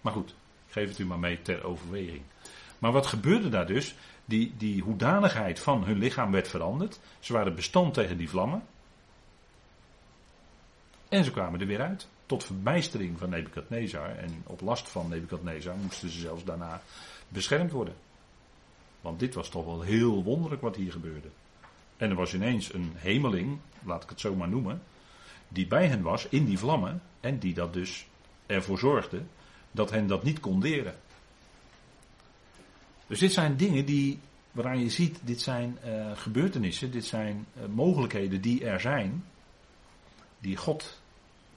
Maar goed, geef het u maar mee ter overweging. Maar wat gebeurde daar dus? Die, die hoedanigheid van hun lichaam werd veranderd. Ze waren bestand tegen die vlammen. En ze kwamen er weer uit. Tot verbijstering van Nebukadnezar. En op last van Nebukadnezar moesten ze zelfs daarna beschermd worden. Want dit was toch wel heel wonderlijk wat hier gebeurde. En er was ineens een hemeling, laat ik het zo maar noemen, die bij hen was in die vlammen en die dat dus ervoor zorgde dat hen dat niet kon deren. Dus dit zijn dingen die, waaraan je ziet, dit zijn uh, gebeurtenissen, dit zijn uh, mogelijkheden die er zijn, die God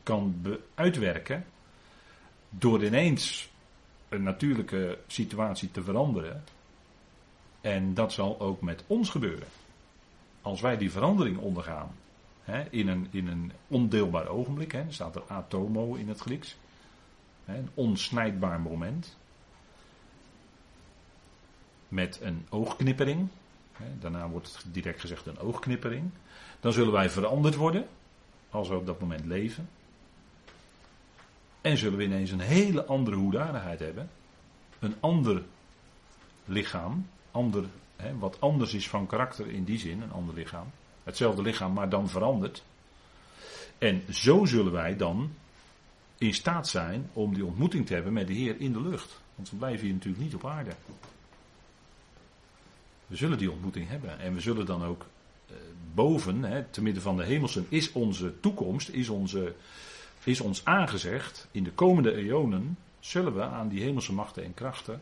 kan uitwerken door ineens een natuurlijke situatie te veranderen. En dat zal ook met ons gebeuren. Als wij die verandering ondergaan, hè, in, een, in een ondeelbaar ogenblik, hè, staat er atomo in het Grieks, hè, een onsnijdbaar moment, met een oogknippering, daarna wordt direct gezegd een oogknippering, dan zullen wij veranderd worden, als we op dat moment leven. En zullen we ineens een hele andere hoedanigheid hebben. Een ander lichaam. Ander, hè, wat anders is van karakter in die zin, een ander lichaam. Hetzelfde lichaam, maar dan veranderd. En zo zullen wij dan in staat zijn om die ontmoeting te hebben met de Heer in de lucht. Want we blijven hier natuurlijk niet op aarde. We zullen die ontmoeting hebben. En we zullen dan ook eh, boven, hè, te midden van de hemelsen, is onze toekomst, is onze is ons aangezegd, in de komende eonen zullen we aan die hemelse machten en krachten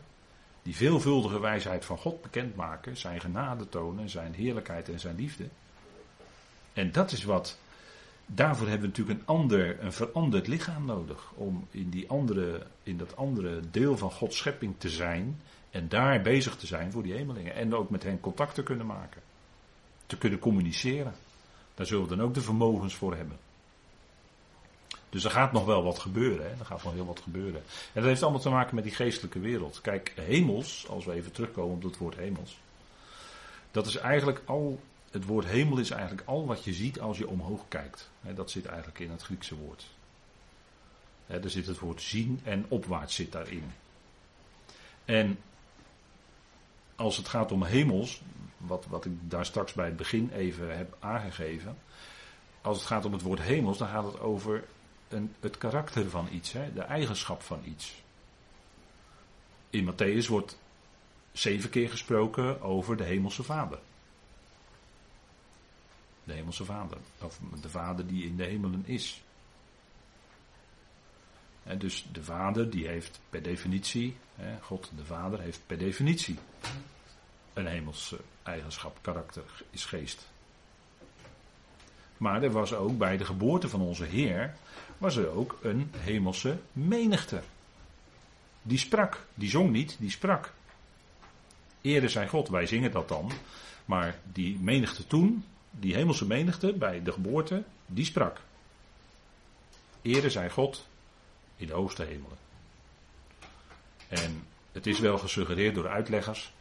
Die veelvuldige wijsheid van God bekendmaken, zijn genade tonen, zijn heerlijkheid en zijn liefde. En dat is wat. Daarvoor hebben we natuurlijk een ander, een veranderd lichaam nodig. Om in, die andere, in dat andere deel van Gods schepping te zijn. En daar bezig te zijn voor die hemelingen. En ook met hen contact te kunnen maken. Te kunnen communiceren. Daar zullen we dan ook de vermogens voor hebben. Dus er gaat nog wel wat gebeuren. Hè? Er gaat nog heel wat gebeuren. En dat heeft allemaal te maken met die geestelijke wereld. Kijk, hemels, als we even terugkomen op het woord hemels. Dat is eigenlijk al, het woord hemel is eigenlijk al wat je ziet als je omhoog kijkt. Dat zit eigenlijk in het Griekse woord. Er zit het woord zien en opwaarts zit daarin. En als het gaat om hemels, wat, wat ik daar straks bij het begin even heb aangegeven. Als het gaat om het woord hemels, dan gaat het over een, het karakter van iets, hè, de eigenschap van iets. In Matthäus wordt zeven keer gesproken over de Hemelse Vader. De Hemelse Vader, of de Vader die in de hemelen is. dus de Vader die heeft per definitie, God de Vader heeft per definitie een hemelse eigenschap, karakter, is geest. Maar er was ook bij de geboorte van onze Heer, was er ook een hemelse menigte. Die sprak, die zong niet, die sprak. Ere zij God, wij zingen dat dan. Maar die menigte toen, die hemelse menigte bij de geboorte, die sprak. Ere zij God in de hoogste hemelen. En het is wel gesuggereerd door uitleggers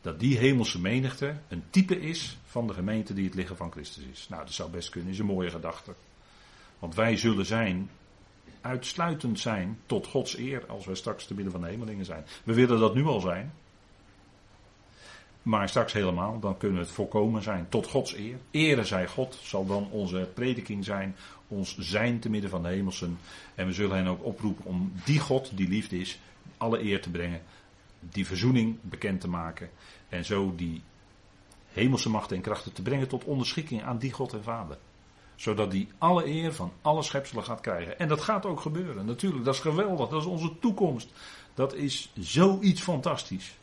dat die hemelse menigte een type is van de gemeente die het lichaam van Christus is. Nou, dat zou best kunnen, is een mooie gedachte. Want wij zullen zijn, uitsluitend zijn, tot Gods eer, als wij straks te midden van de hemelingen zijn. We willen dat nu al zijn. Maar straks helemaal, dan kunnen we het volkomen zijn, tot Gods eer. Ere zij God, zal dan onze prediking zijn, ons zijn te midden van de hemelsen. En we zullen hen ook oproepen om die God, die liefde is, alle eer te brengen die verzoening bekend te maken. En zo die hemelse machten en krachten te brengen tot onderschikking aan die God en Vader. Zodat die alle eer van alle schepselen gaat krijgen. En dat gaat ook gebeuren. Natuurlijk, dat is geweldig. Dat is onze toekomst. Dat is zoiets fantastisch.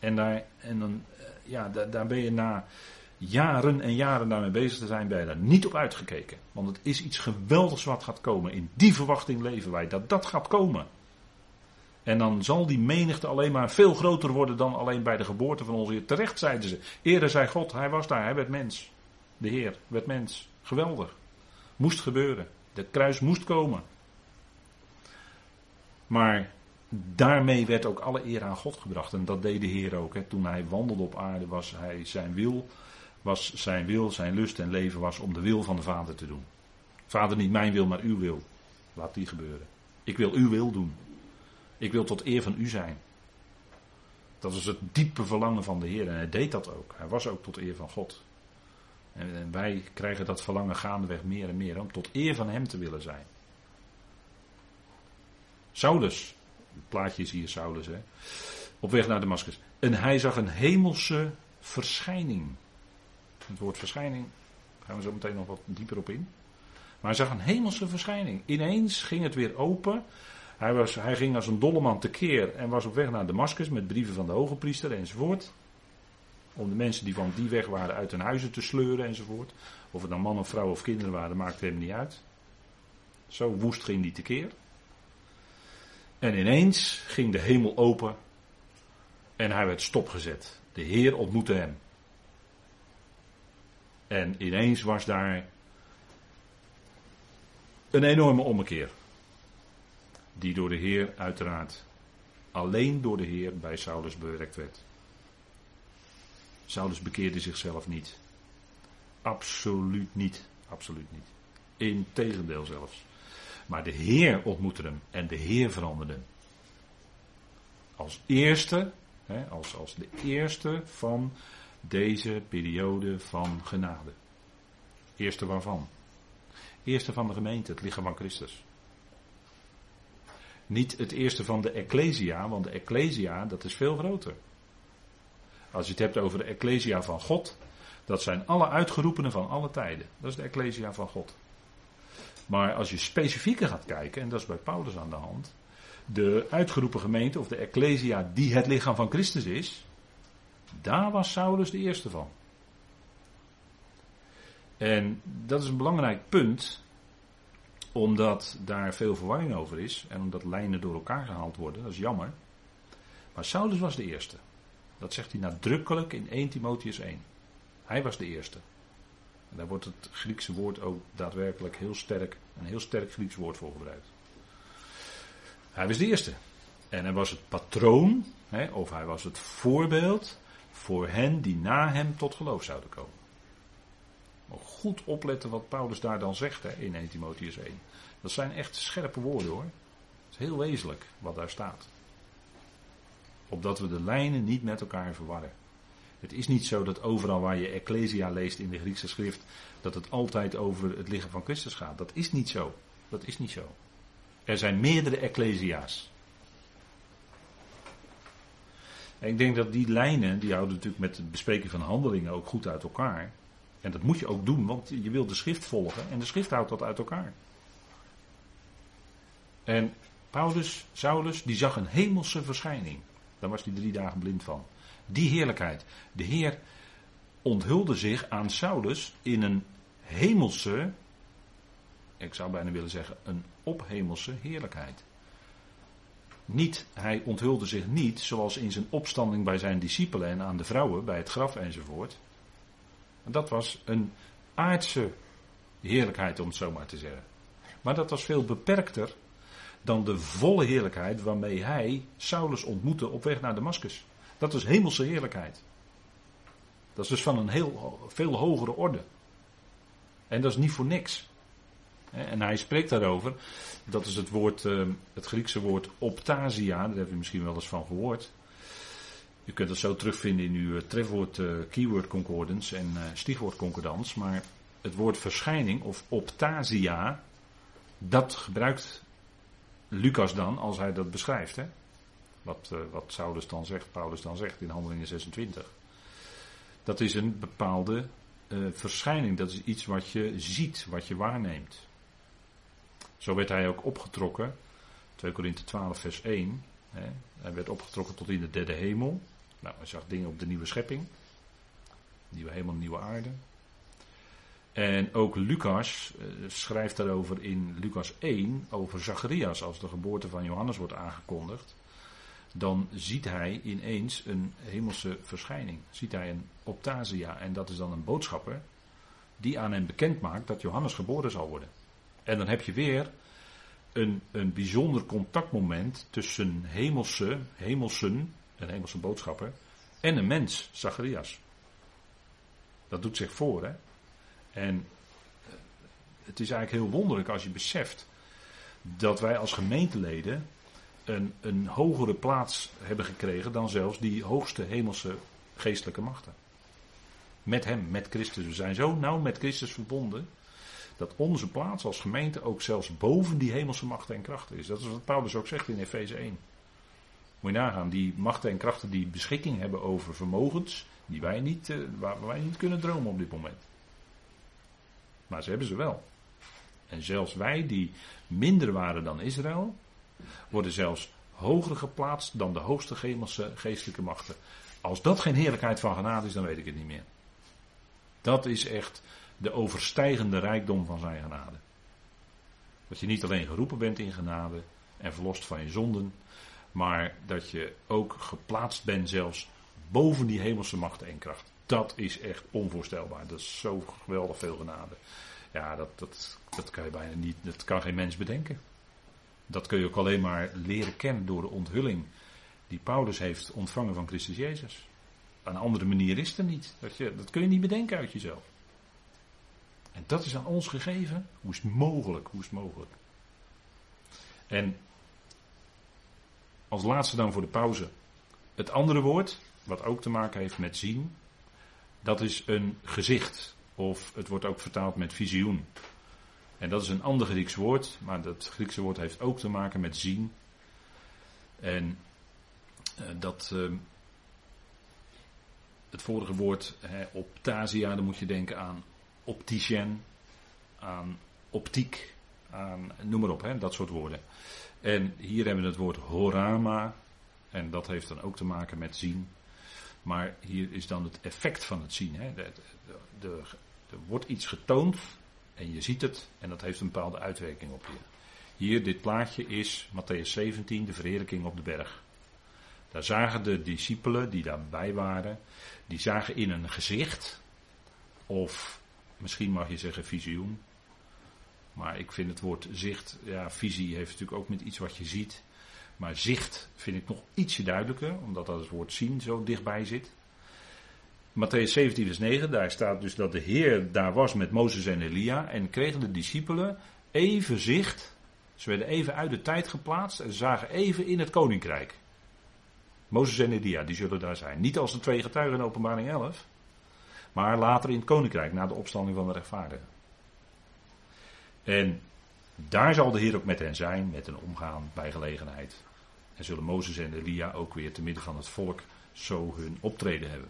En daar, en dan, eh, ja, daar, daar ben je na jaren en jaren daarmee bezig te zijn, ben je daar niet op uitgekeken. Want het is iets geweldigs wat gaat komen. In die verwachting leven wij, dat dat gaat komen. En dan zal die menigte alleen maar veel groter worden dan alleen bij de geboorte van onze Heer. Terecht zeiden ze. Ere zei God, hij was daar, hij werd mens. De Heer werd mens. Geweldig. Moest gebeuren. Het kruis moest komen. Maar daarmee werd ook alle eer aan God gebracht. En dat deed de Heer ook. Hè. Toen hij wandelde op aarde was hij zijn wil, was zijn wil, zijn lust en leven was om de wil van de Vader te doen. Vader, niet mijn wil, maar uw wil. Laat die gebeuren. Ik wil uw wil doen. Ik wil tot eer van u zijn. Dat was het diepe verlangen van de Heer. En hij deed dat ook. Hij was ook tot eer van God. En, wij krijgen dat verlangen gaandeweg meer en meer om tot eer van Hem te willen zijn. Saulus, het plaatje is hier Saulus, hè, op weg naar Damascus. En hij zag een hemelse verschijning. Het woord verschijning, gaan we zo meteen nog wat dieper op in. Maar hij zag een hemelse verschijning. Ineens ging het weer open hij, was, hij ging als een dolleman tekeer en was op weg naar Damascus met brieven van de hoge priester enzovoort. Om de mensen die van die weg waren uit hun huizen te sleuren enzovoort. Of het dan man of vrouw of kinderen waren, maakte hem niet uit. Zo woest ging die tekeer. En ineens ging de hemel open en hij werd stopgezet. De Heer ontmoette hem. En ineens was daar een enorme ommekeer die door de Heer uiteraard alleen door de Heer bij Saulus bewerkt werd. Saulus bekeerde zichzelf niet. Absoluut niet. Absoluut niet. Integendeel zelfs. Maar de Heer ontmoette hem en de Heer veranderde hem. Als eerste, hè, als, als de eerste van deze periode van genade. Eerste waarvan? Eerste van de gemeente, het lichaam van Christus. Niet het eerste van de Ecclesia, want de Ecclesia, dat is veel groter. Als je het hebt over de Ecclesia van God, dat zijn alle uitgeroepenen van alle tijden. Dat is de Ecclesia van God. Maar als je specifieker gaat kijken, en dat is bij Paulus aan de hand, de uitgeroepen gemeente of de Ecclesia die het lichaam van Christus is, daar was Saulus de eerste van. En dat is een belangrijk punt, omdat daar veel verwarring over is en omdat lijnen door elkaar gehaald worden, dat is jammer. Maar Saulus was de eerste. Dat zegt hij nadrukkelijk in 1 Timotheus 1. Hij was de eerste. Daar wordt het Griekse woord ook daadwerkelijk heel sterk, een heel sterk Grieks woord voor gebruikt. Hij was de eerste. En hij was het patroon, hè, of hij was het voorbeeld voor hen die na hem tot geloof zouden komen. Maar goed opletten wat Paulus daar dan zegt hè, in 1 Timotheus 1. Dat zijn echt scherpe woorden hoor. Het is heel wezenlijk wat daar staat. Opdat we de lijnen niet met elkaar verwarren. Het is niet zo dat overal waar je Ecclesia leest in de Griekse schrift, dat het altijd over het lichaam van Christus gaat. Dat is niet zo. Dat is niet zo. Er zijn meerdere Ecclesia's. En ik denk dat die lijnen, die houden natuurlijk met het bespreken van handelingen ook goed uit elkaar. En dat moet je ook doen, want je wilt de schrift volgen en de schrift houdt dat uit elkaar. En Paulus, Saulus, die zag een hemelse verschijning. Daar was hij drie dagen blind van. Die heerlijkheid. De Heer onthulde zich aan Saulus in een hemelse, ik zou bijna willen zeggen, een ophemelse heerlijkheid. Niet, hij onthulde zich niet zoals in zijn opstanding bij zijn discipelen en aan de vrouwen bij het graf enzovoort. Dat was een aardse heerlijkheid, om het zo maar te zeggen. Maar dat was veel beperkter dan de volle heerlijkheid waarmee hij Saulus ontmoette op weg naar Damascus. Dat was hemelse heerlijkheid. Dat is dus van een heel, veel hogere orde. En dat is niet voor niks. En hij spreekt daarover, dat is het woord, eh, het Griekse woord optasia, daar heb je misschien wel eens van gehoord. Je kunt het zo terugvinden in uw trefwoord uh, keyword concordance en uh, stichwoord concordans, maar het woord verschijning of optasia, dat gebruikt Lucas dan als hij dat beschrijft. Hè? Wat, uh, wat dan zegt, Paulus dan zegt in Handelingen 26. Dat is een bepaalde verschijning, dat is iets wat je ziet, wat je waarneemt. Zo werd hij ook opgetrokken, 2 Korinthe 12 vers 1. Hè, hij werd opgetrokken tot in de derde hemel. Nou, hij zag dingen op de nieuwe schepping. Nieuwe hemel, nieuwe aarde. En ook Lucas uh, schrijft daarover in Lucas 1 over Zacharias. Als de geboorte van Johannes wordt aangekondigd. Dan ziet hij ineens een hemelse verschijning. Ziet hij een optasia. En dat is dan een boodschapper die aan hem bekend maakt dat Johannes geboren zal worden. En dan heb je weer een, een bijzonder contactmoment tussen hemelse, hemelsen, een hemelse boodschapper, en een mens, Zacharias. Dat doet zich voor, hè. En het is eigenlijk heel wonderlijk als je beseft dat wij als gemeenteleden een, een hogere plaats hebben gekregen dan zelfs die hoogste hemelse geestelijke machten. Met hem, met Christus. We zijn zo nauw met Christus verbonden dat onze plaats als gemeente ook zelfs boven die hemelse machten en krachten is. Dat is wat Paulus ook zegt in Efeze 1. Moet je nagaan, die machten en krachten die beschikking hebben over vermogens, die wij niet, eh, waar wij niet kunnen dromen op dit moment. Maar ze hebben ze wel. En zelfs wij die minder waren dan Israël, worden zelfs hoger geplaatst dan de hoogste hemelse geestelijke machten. Als dat geen heerlijkheid van genade is, dan weet ik het niet meer. Dat is echt de overstijgende rijkdom van zijn genade. Dat je niet alleen geroepen bent in genade en verlost van je zonden, maar dat je ook geplaatst bent zelfs boven die hemelse machten en kracht. Dat is echt onvoorstelbaar. Dat is zo geweldig veel genade. Ja, dat, dat, dat kan je bijna niet, dat kan geen mens bedenken. Dat kun je ook alleen maar leren kennen door de onthulling die Paulus heeft ontvangen van Christus Jezus. Een andere manier is er niet. Dat, je, dat kun je niet bedenken uit jezelf. En dat is aan ons gegeven. Hoe is het mogelijk? Hoe is het mogelijk? En als laatste dan voor de pauze. Het andere woord, wat ook te maken heeft met zien, dat is een gezicht. Of het wordt ook vertaald met visioen. En dat is een ander Grieks woord, maar dat Griekse woord heeft ook te maken met zien. En uh, dat. Uh, het vorige woord, hè, optasia, dan moet je denken aan opticien, aan optiek, aan noem maar op, hè, dat soort woorden. En hier hebben we het woord horama. En dat heeft dan ook te maken met zien. Maar hier is dan het effect van het zien. Hè. Er wordt iets getoond en je ziet het en dat heeft een bepaalde uitwerking op je. Hier, dit plaatje is Matthäus 17, de verheerlijking op de berg. Daar zagen de discipelen die daarbij waren, die zagen in een gezicht, of misschien mag je zeggen visioen, maar ik vind het woord zicht, ja, visie heeft natuurlijk ook met iets wat je ziet. Maar zicht vind ik nog ietsje duidelijker, omdat dat het woord zien zo dichtbij zit. Matthäus 17, vers 9, daar staat dus dat de Heer daar was met Mozes en Elia. En kregen de discipelen even zicht. Ze werden even uit de tijd geplaatst en zagen even in het koninkrijk. Mozes en Elia, die zullen daar zijn. Niet als de twee getuigen in openbaring 11. Maar later in het koninkrijk, na de opstanding van de rechtvaardigen. En daar zal de Heer ook met hen zijn, met hen omgaan bij gelegenheid. En zullen Mozes en Elia ook weer te midden van het volk zo hun optreden hebben.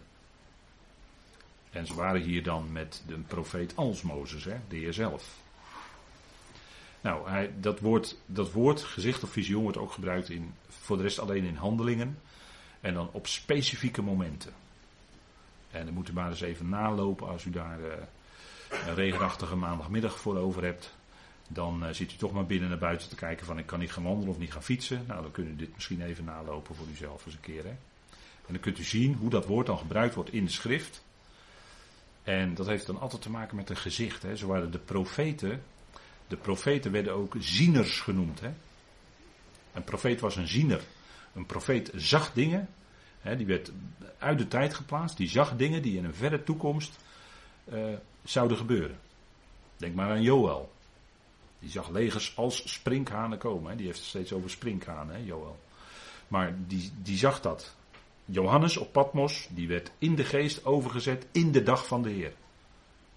En ze waren hier dan met de profeet als Mozes, hè, de Heer zelf. Nou, hij, dat, woord, dat woord, gezicht of visioen, wordt ook gebruikt in, voor de rest alleen in handelingen. En dan op specifieke momenten. En dan moet u maar eens even nalopen als u daar uh, een regenachtige maandagmiddag voor over hebt. Dan uh, zit u toch maar binnen naar buiten te kijken van ik kan niet gaan wandelen of niet gaan fietsen. Nou, dan kunt u dit misschien even nalopen voor uzelf eens een keer. Hè? En dan kunt u zien hoe dat woord dan gebruikt wordt in de schrift. En dat heeft dan altijd te maken met een gezicht. Hè. Zo waren de profeten. De profeten werden ook zieners genoemd. Hè. Een profeet was een ziener. Een profeet zag dingen. Hè, die werd uit de tijd geplaatst. Die zag dingen die in een verre toekomst uh, zouden gebeuren. Denk maar aan Joël. Die zag legers als sprinkhanen komen. Hè. Die heeft het steeds over sprinkhanen, Joël. Maar die, die zag dat. Johannes op Patmos, die werd in de geest overgezet in de dag van de Heer.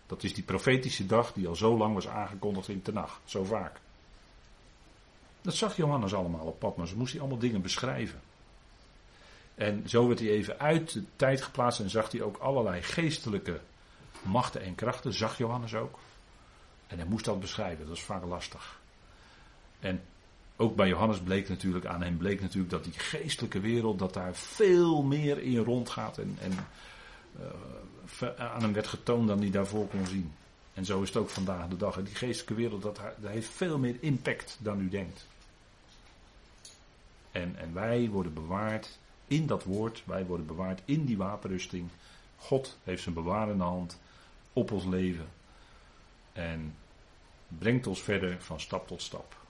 Dat is die profetische dag die al zo lang was aangekondigd in Tenach, zo vaak. Dat zag Johannes allemaal op Patmos, moest hij allemaal dingen beschrijven. En zo werd hij even uit de tijd geplaatst en zag hij ook allerlei geestelijke machten en krachten, zag Johannes ook. En hij moest dat beschrijven, dat is vaak lastig. En ook bij Johannes bleek natuurlijk, aan hem bleek natuurlijk dat die geestelijke wereld, dat daar veel meer in rondgaat en, en uh, aan hem werd getoond dan hij daarvoor kon zien. En zo is het ook vandaag de dag. Die geestelijke wereld, dat, dat heeft veel meer impact dan u denkt. En, en wij worden bewaard in dat woord, wij worden bewaard in die wapenrusting. God heeft zijn bewarende hand op ons leven en brengt ons verder van stap tot stap.